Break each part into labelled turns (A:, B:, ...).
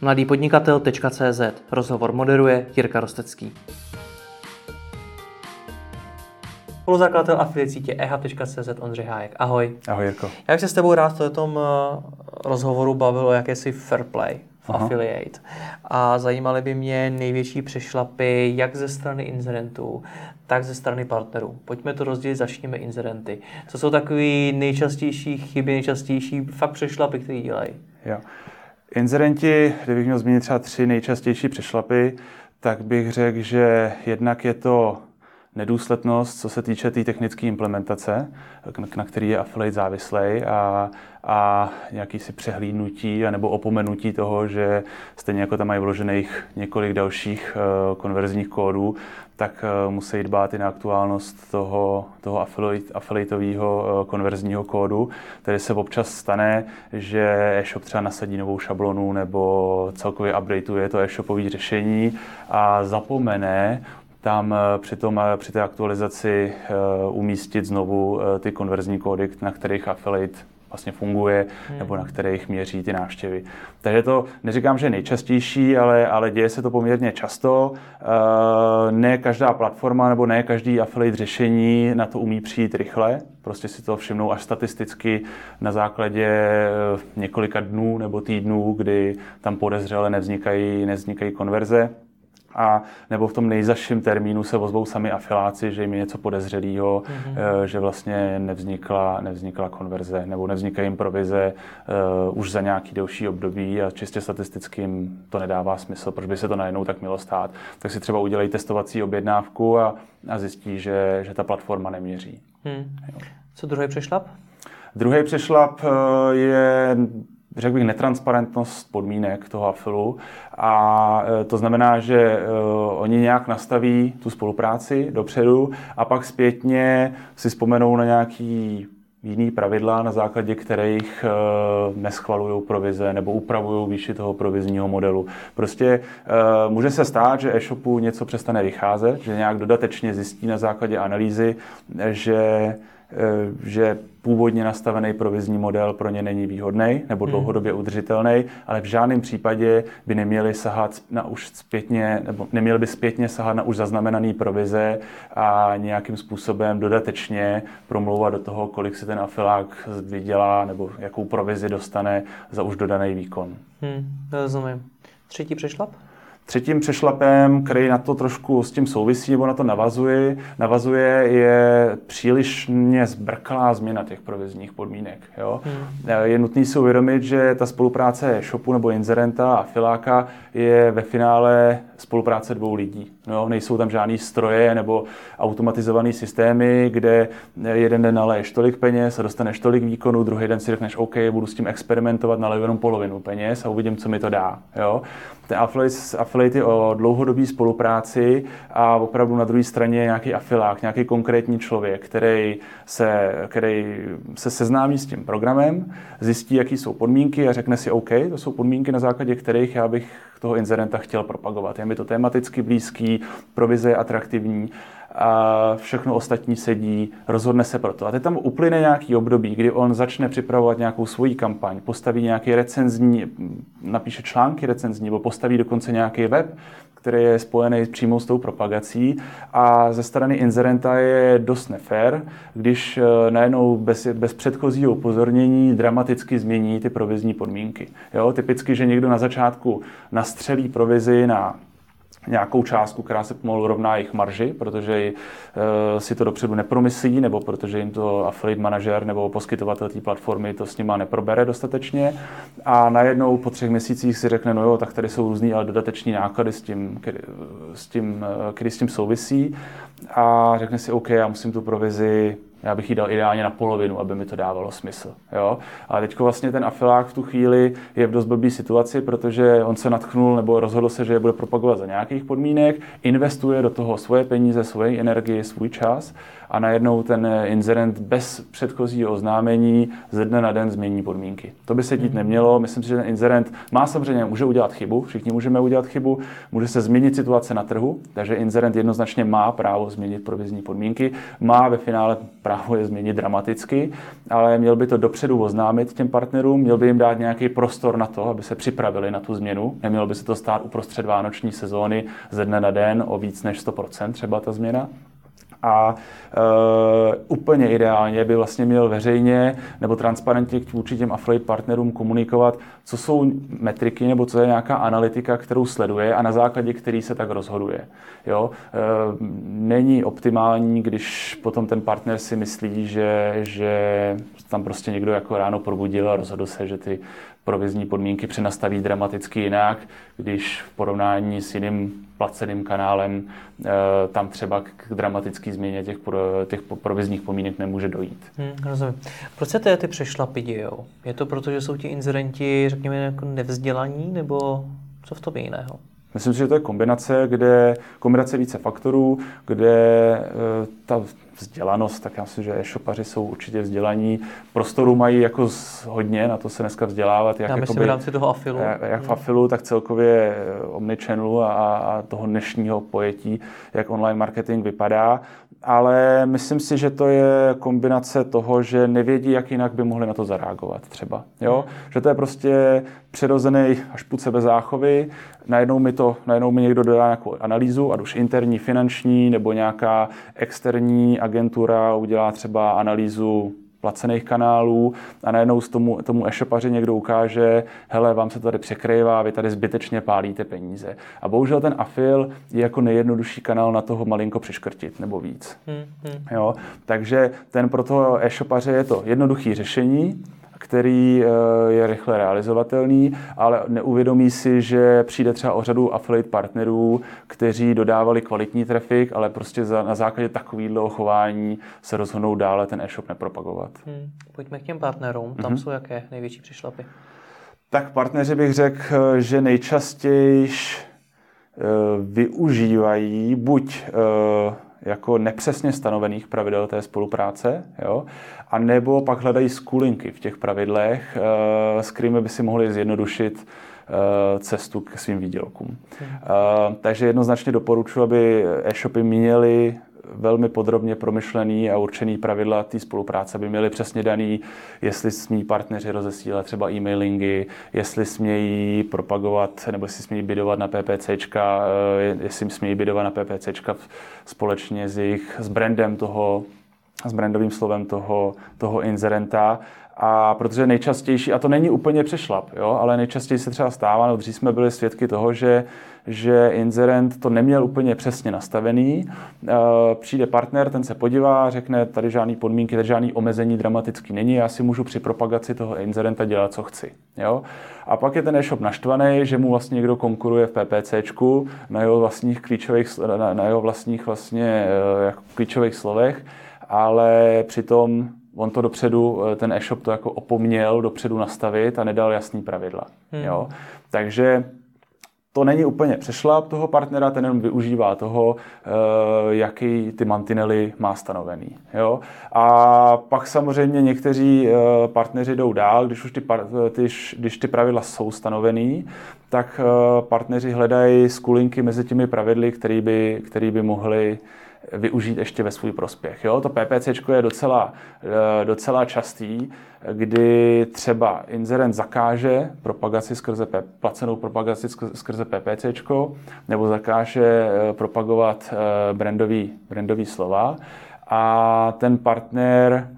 A: mladýpodnikatel.cz Rozhovor moderuje Jirka Rostecký. Spoluzakladatel afiliací sítě eh.cz Ondřej Hájek. Ahoj.
B: Ahoj Jirko.
A: Já bych se s tebou rád v tom eh, rozhovoru bavil o jakési fair play v Aha. affiliate. A zajímaly by mě největší přešlapy jak ze strany inzerentů, tak ze strany partnerů. Pojďme to rozdělit, začněme inzerenty. Co jsou takové nejčastější chyby, nejčastější fakt přešlapy, které dělají?
B: Jo. Inzerenti, kdybych měl zmínit třeba tři nejčastější přešlapy, tak bych řekl, že jednak je to nedůslednost, co se týče té tý technické implementace, na který je affiliate závislý a, a nějaký si přehlídnutí nebo opomenutí toho, že stejně jako tam mají vložených několik dalších uh, konverzních kódů, tak uh, musí dbát i na aktuálnost toho, toho affiliate, affiliateového uh, konverzního kódu. Tedy se občas stane, že e-shop třeba nasadí novou šablonu nebo celkově updateuje to e-shopové řešení a zapomene tam eh, při, tom, eh, při té aktualizaci eh, umístit znovu ty konverzní kódy, na kterých affiliate vlastně funguje, hmm. nebo na kterých měří ty návštěvy. Takže to neříkám, že je nejčastější, ale, ale děje se to poměrně často. Ne každá platforma nebo ne každý affiliate řešení na to umí přijít rychle. Prostě si to všimnou až statisticky na základě několika dnů nebo týdnů, kdy tam podezřele nevznikají, nevznikají konverze a nebo v tom nejzaším termínu se ozvou sami afiláci, že jim je něco podezřelého, mm-hmm. že vlastně nevznikla, nevznikla konverze nebo nevznikají jim provize uh, už za nějaký delší období a čistě statisticky jim to nedává smysl, proč by se to najednou tak mělo stát. Tak si třeba udělají testovací objednávku a, a zjistí, že, že ta platforma neměří. Hmm.
A: Co druhý přešlap?
B: Druhý přešlap eh, je řekl bych, netransparentnost podmínek toho afilu. A e, to znamená, že uh, oni nějak nastaví tu spolupráci dopředu a pak zpětně si vzpomenou na nějaký jiný pravidla, na základě kterých uh, neschvalují provize nebo upravují výši toho provizního modelu. Prostě může se stát, že e-shopu něco přestane vycházet, že nějak dodatečně zjistí na základě analýzy, že že původně nastavený provizní model pro ně není výhodný nebo hmm. dlouhodobě udržitelný, ale v žádném případě by neměli sahat na už zpětně, nebo neměli by zpětně sahat na už zaznamenaný provize a nějakým způsobem dodatečně promlouvat do toho, kolik si ten afilák vydělá nebo jakou provizi dostane za už dodaný výkon.
A: Hmm, rozumím. Třetí přešlap?
B: Třetím přešlapem, který na to trošku s tím souvisí nebo na to navazuje, navazuje je přílišně zbrklá změna těch provizních podmínek. Jo? Hmm. Je nutný si uvědomit, že ta spolupráce shopu nebo inzerenta a filáka je ve finále spolupráce dvou lidí. No, nejsou tam žádný stroje nebo automatizované systémy, kde jeden den naleješ tolik peněz a dostaneš tolik výkonů, druhý den si řekneš, OK, budu s tím experimentovat, naleju jenom polovinu peněz a uvidím, co mi to dá. Jo? Ten affiliate je o dlouhodobé spolupráci a opravdu na druhé straně nějaký afilák, nějaký konkrétní člověk, který se, který se seznámí s tím programem, zjistí, jaký jsou podmínky a řekne si, OK, to jsou podmínky, na základě kterých já bych toho inzerenta chtěl propagovat. Je mi to tematicky blízký, provize je atraktivní a všechno ostatní sedí, rozhodne se pro to. A teď tam uplyne nějaký období, kdy on začne připravovat nějakou svoji kampaň, postaví nějaký recenzní, napíše články recenzní, nebo postaví dokonce nějaký web, který je spojený přímo s tou propagací a ze strany inzerenta je dost nefér, když eh, najednou bez, bez předchozího upozornění dramaticky změní ty provizní podmínky. Jo, typicky, že někdo na začátku nastřelí provizi na nějakou částku, která se pomalu rovná jejich marži, protože uh, si to dopředu nepromyslí, nebo protože jim to affiliate manažer nebo poskytovatel té platformy to s nima neprobere dostatečně. A najednou po třech měsících si řekne, no jo, tak tady jsou různý, ale dodateční náklady s tím, s tím, eh, který s tím souvisí. A řekne si, OK, já musím tu provizi já bych ji dal ideálně na polovinu, aby mi to dávalo smysl. Jo? A teď vlastně ten afilák v tu chvíli je v dost blbý situaci, protože on se natchnul nebo rozhodl se, že je bude propagovat za nějakých podmínek, investuje do toho svoje peníze, svoje energii, svůj čas a najednou ten inzerent bez předchozího oznámení ze dne na den změní podmínky. To by se dít hmm. nemělo. Myslím si, že ten inzerent má samozřejmě, může udělat chybu, všichni můžeme udělat chybu, může se změnit situace na trhu, takže inzerent jednoznačně má právo změnit provizní podmínky, má ve finále právo je změnit dramaticky, ale měl by to dopředu oznámit těm partnerům, měl by jim dát nějaký prostor na to, aby se připravili na tu změnu. Nemělo by se to stát uprostřed vánoční sezóny ze dne na den o víc než 100% třeba ta změna. A e, úplně ideálně by vlastně měl veřejně nebo transparentně vůči těm affiliate partnerům komunikovat, co jsou metriky nebo co je nějaká analytika, kterou sleduje a na základě který se tak rozhoduje. Jo? E, není optimální, když potom ten partner si myslí, že, že tam prostě někdo jako ráno probudil a rozhodl se, že ty provizní podmínky přenastaví dramaticky jinak, když v porovnání s jiným placeným kanálem eh, tam třeba k dramatické změně těch, těch provizních podmínek nemůže dojít.
A: Hmm, rozumím. Proč se ty přešlapy dějou? Je to proto, že jsou ti inzerenti, řekněme, jako nevzdělaní, nebo co v tom je jiného?
B: Myslím si, že to je kombinace, kde kombinace více faktorů, kde e, ta vzdělanost, tak já myslím, že e-shopaři jsou určitě vzdělaní. Prostoru mají jako hodně, na to se dneska vzdělávat.
A: Jak, já myslím jakoby, v rámci toho afilu.
B: Jak, jak v hmm. afilu, tak celkově e, omnichannelu a, a toho dnešního pojetí, jak online marketing vypadá ale myslím si, že to je kombinace toho, že nevědí, jak jinak by mohli na to zareagovat třeba. Jo? Hmm. Že to je prostě přirozený až půd sebezáchovy, najednou mi, to, najednou mi někdo dodá nějakou analýzu, ať už interní, finanční, nebo nějaká externí agentura udělá třeba analýzu placených kanálů a najednou z tomu, tomu e-shopaři někdo ukáže, hele, vám se to tady překrývá, vy tady zbytečně pálíte peníze. A bohužel ten afil je jako nejjednodušší kanál na toho malinko přiškrtit nebo víc. Hmm, hmm. Jo? Takže ten pro toho e-shopaře je to jednoduché řešení, který eh, je rychle realizovatelný, ale neuvědomí si, že přijde třeba o řadu affiliate partnerů, kteří dodávali kvalitní trafik, ale prostě za, na základě takového chování se rozhodnou dále ten e-shop nepropagovat. Hmm.
A: Pojďme k těm partnerům. Tam mm-hmm. jsou jaké největší přišlapy?
B: Tak partneři bych řekl, že nejčastěji eh, využívají buď eh, jako nepřesně stanovených pravidel té spolupráce, jo? a nebo pak hledají skulinky v těch pravidlech, eh, s kterými by si mohli zjednodušit eh, cestu k svým výdělkům. Hmm. Eh, takže jednoznačně doporučuji, aby e-shopy měly velmi podrobně promyšlený a určený pravidla té spolupráce, aby měli přesně daný, jestli smí partneři rozesílat třeba e-mailingy, jestli smějí propagovat nebo jestli smějí bydovat na PPCčka, jestli smějí bydovat na PPCčka společně s jejich, s brandem toho s brandovým slovem toho, toho inzerenta. A protože nejčastější, a to není úplně přešlap, jo, ale nejčastěji se třeba stává, no dřív jsme byli svědky toho, že, že inzerent to neměl úplně přesně nastavený. E, přijde partner, ten se podívá, řekne, tady žádný podmínky, tady žádný omezení dramatický není, já si můžu při propagaci toho inzerenta dělat, co chci. Jo? A pak je ten e-shop naštvaný, že mu vlastně někdo konkuruje v PPCčku na jeho vlastních klíčových, na, na jeho vlastních vlastně, e, jako klíčových slovech ale přitom on to dopředu, eh, ten e-shop to jako opomněl dopředu nastavit a nedal jasný pravidla. Hmm. Jo? Takže to není úplně přešlap toho partnera, ten jenom využívá toho, eh, jaký ty mantinely má stanovený. Jo? A pak samozřejmě někteří eh, partneři jdou dál, když už ty, ty, když ty pravidla jsou stanovený, tak partneři hledají skulinky mezi těmi pravidly, které by, který by mohli využít ještě ve svůj prospěch. Jo? To PPC je docela, eh, docela častý, kdy třeba inzerent zakáže propagaci skrze placenou propagaci skrze PPC, nebo zakáže eh, propagovat eh, brandový, brandový slova a ten partner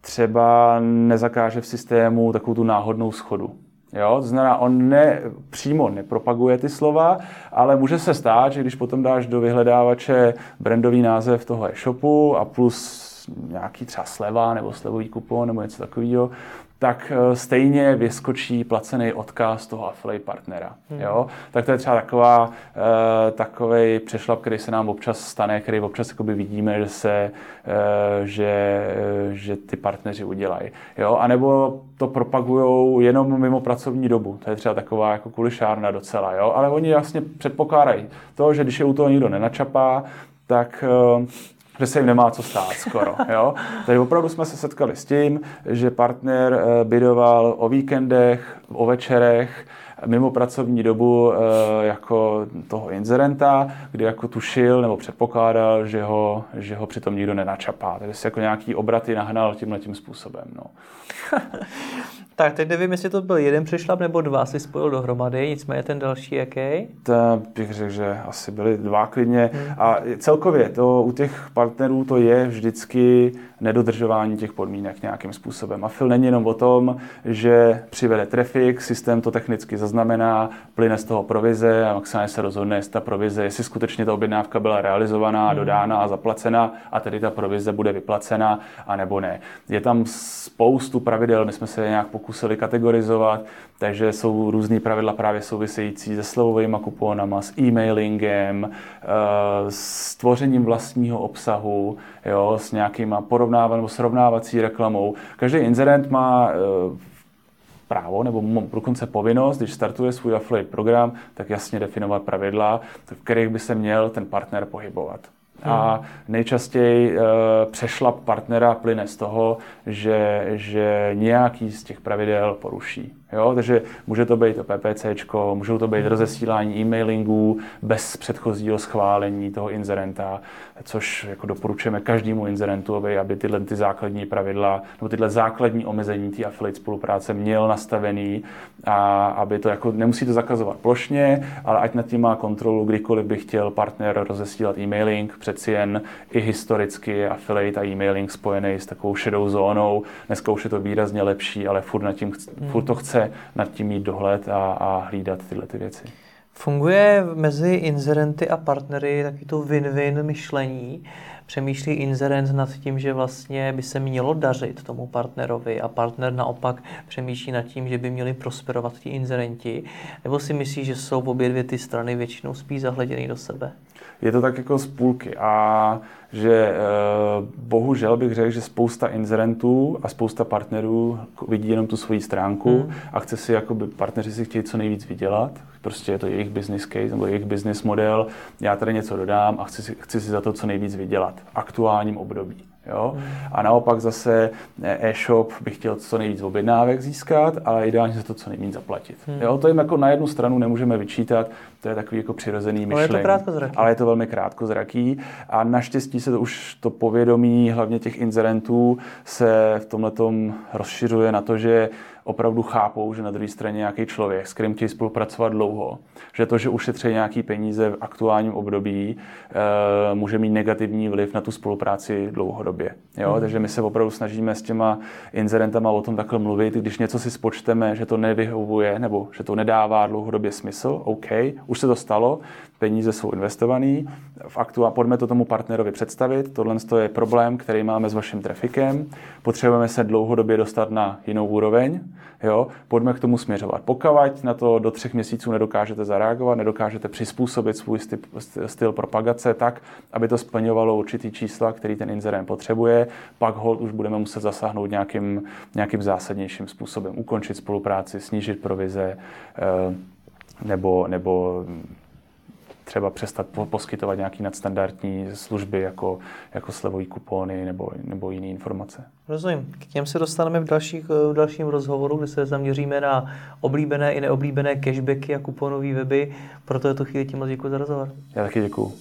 B: třeba nezakáže v systému takovou tu náhodnou schodu. Jo? To znamená, on ne, přímo nepropaguje ty slova, ale může se stát, že když potom dáš do vyhledávače brandový název toho e-shopu a plus nějaký třeba sleva nebo slevový kupon nebo něco takového, tak eh, stejně vyskočí placený odkaz toho affiliate partnera. Hmm. Jo? Tak to je třeba taková, uh, takový přešlap, který se nám občas stane, který občas jakoby vidíme, že se, uh, že, uh, že ty partneři udělají. Jo? A nebo to propagují jenom mimo pracovní dobu. To je třeba taková jako kulišárna docela. Jo? Ale oni jasně předpokládají to, že když je u toho nikdo nenačapá, tak že se jim nemá co stát skoro. Jo? Takže opravdu jsme se setkali s tím, že partner eh, bidoval o víkendech, o večerech, mimo pracovní dobu eh, jako toho inzerenta, kdy jako tušil nebo předpokládal, že ho, že ho přitom nikdo nenačapá. Takže si jako nějaký obraty nahnal tímhle tím způsobem. No.
A: tak teď nevím, jestli to byl jeden přešlap nebo dva si spojil dohromady, nicméně ten další jaký?
B: To bych řekl, že asi byly dva klidně. Hmm. A celkově to u těch partnerů to je vždycky nedodržování těch podmínek nějakým způsobem. A Phil není jenom o tom, že přivede trafik, systém to technicky zaznamená, plyne z toho provize a maximálně se rozhodne, jestli ta provize, jestli skutečně ta objednávka byla realizovaná, hmm. dodána a zaplacena a tedy ta provize bude vyplacena, a nebo ne. Je tam spoustu pravidel, my jsme se nějak pokusili kategorizovat, takže jsou různé pravidla právě související se slevovými kuponama, s e-mailingem, eh, s tvořením vlastního obsahu, jo, s nějakýma porovnávat nebo srovnávací reklamou. Každý inzerent má eh, právo nebo dokonce povinnost, když startuje svůj affiliate program, tak jasně definovat pravidla, v kterých by se měl ten partner pohybovat. A hmm. nejčastěji e, přešlap partnera plyne z toho, že, že nějaký z těch pravidel poruší. Jo? Takže může to být PPC, můžou to být hmm. rozesílání e-mailingů bez předchozího schválení toho inzerenta, což jako doporučujeme každému inzerentu, aby, aby tyhle ty základní pravidla nebo tyhle základní omezení té affiliate spolupráce měl nastavený a aby to jako nemusí to zakazovat plošně, ale ať nad tím má kontrolu, kdykoliv by chtěl partner rozesílat e-mailing, přeci jen i historicky affiliate a e-mailing spojený s takovou šedou zónou. Dneska už je to výrazně lepší, ale furt, nad tím, hmm. furt to chce nad tím mít dohled a, a hlídat tyhle ty věci.
A: Funguje mezi inzerenty a partnery taky to win-win myšlení. Přemýšlí inzerent nad tím, že vlastně by se mělo dařit tomu partnerovi a partner naopak přemýšlí nad tím, že by měli prosperovat ti inzerenti. Nebo si myslí, že jsou obě dvě ty strany většinou spíš zahleděný do sebe?
B: Je to tak jako z půlky a že eh, bohužel bych řekl, že spousta inzerentů a spousta partnerů vidí jenom tu svoji stránku hmm. a chce si, jakoby partneři si chtějí co nejvíc vydělat, prostě je to jejich business case nebo jejich business model, já tady něco dodám a chci si, chci si za to co nejvíc vydělat v aktuálním období. Jo? Hmm. A naopak zase eh, e-shop bych chtěl co nejvíc objednávek získat, ale ideálně za to co nejvíc zaplatit. Hmm. Jo? To jim jako na jednu stranu nemůžeme vyčítat, to je takový jako přirozený myšlení. Ale je to krátkozraký. Ale je to velmi krátkozraký a naštěstí se to už to povědomí hlavně těch inzerentů se v tomhle rozšiřuje na to, že opravdu chápou, že na druhé straně nějaký člověk, s kterým chtějí spolupracovat dlouho, že to, že ušetří nějaký peníze v aktuálním období, e, může mít negativní vliv na tu spolupráci dlouhodobě. Jo? Hmm. Takže my se opravdu snažíme s těma inzerentama o tom takhle mluvit, když něco si spočteme, že to nevyhovuje nebo že to nedává dlouhodobě smysl, OK, už se to stalo, peníze jsou investované, v aktu a pojďme to tomu partnerovi představit. Tohle je problém, který máme s vaším trafikem. Potřebujeme se dlouhodobě dostat na jinou úroveň. Jo? Pojďme k tomu směřovat. Pokud na to do třech měsíců nedokážete zareagovat, nedokážete přizpůsobit svůj styl, propagace tak, aby to splňovalo určitý čísla, který ten inzerent potřebuje, pak hold už budeme muset zasáhnout nějakým, nějakým zásadnějším způsobem. Ukončit spolupráci, snížit provize, eh, nebo, nebo třeba přestat poskytovat nějaké nadstandardní služby jako, jako slevové kupony nebo, nebo jiné informace.
A: Rozumím. K těm se dostaneme v, dalších, v dalším rozhovoru, kde se zaměříme na oblíbené i neoblíbené cashbacky a kuponové weby. Proto je to chvíli tím moc děkuji za rozhovor.
B: Já taky děkuji.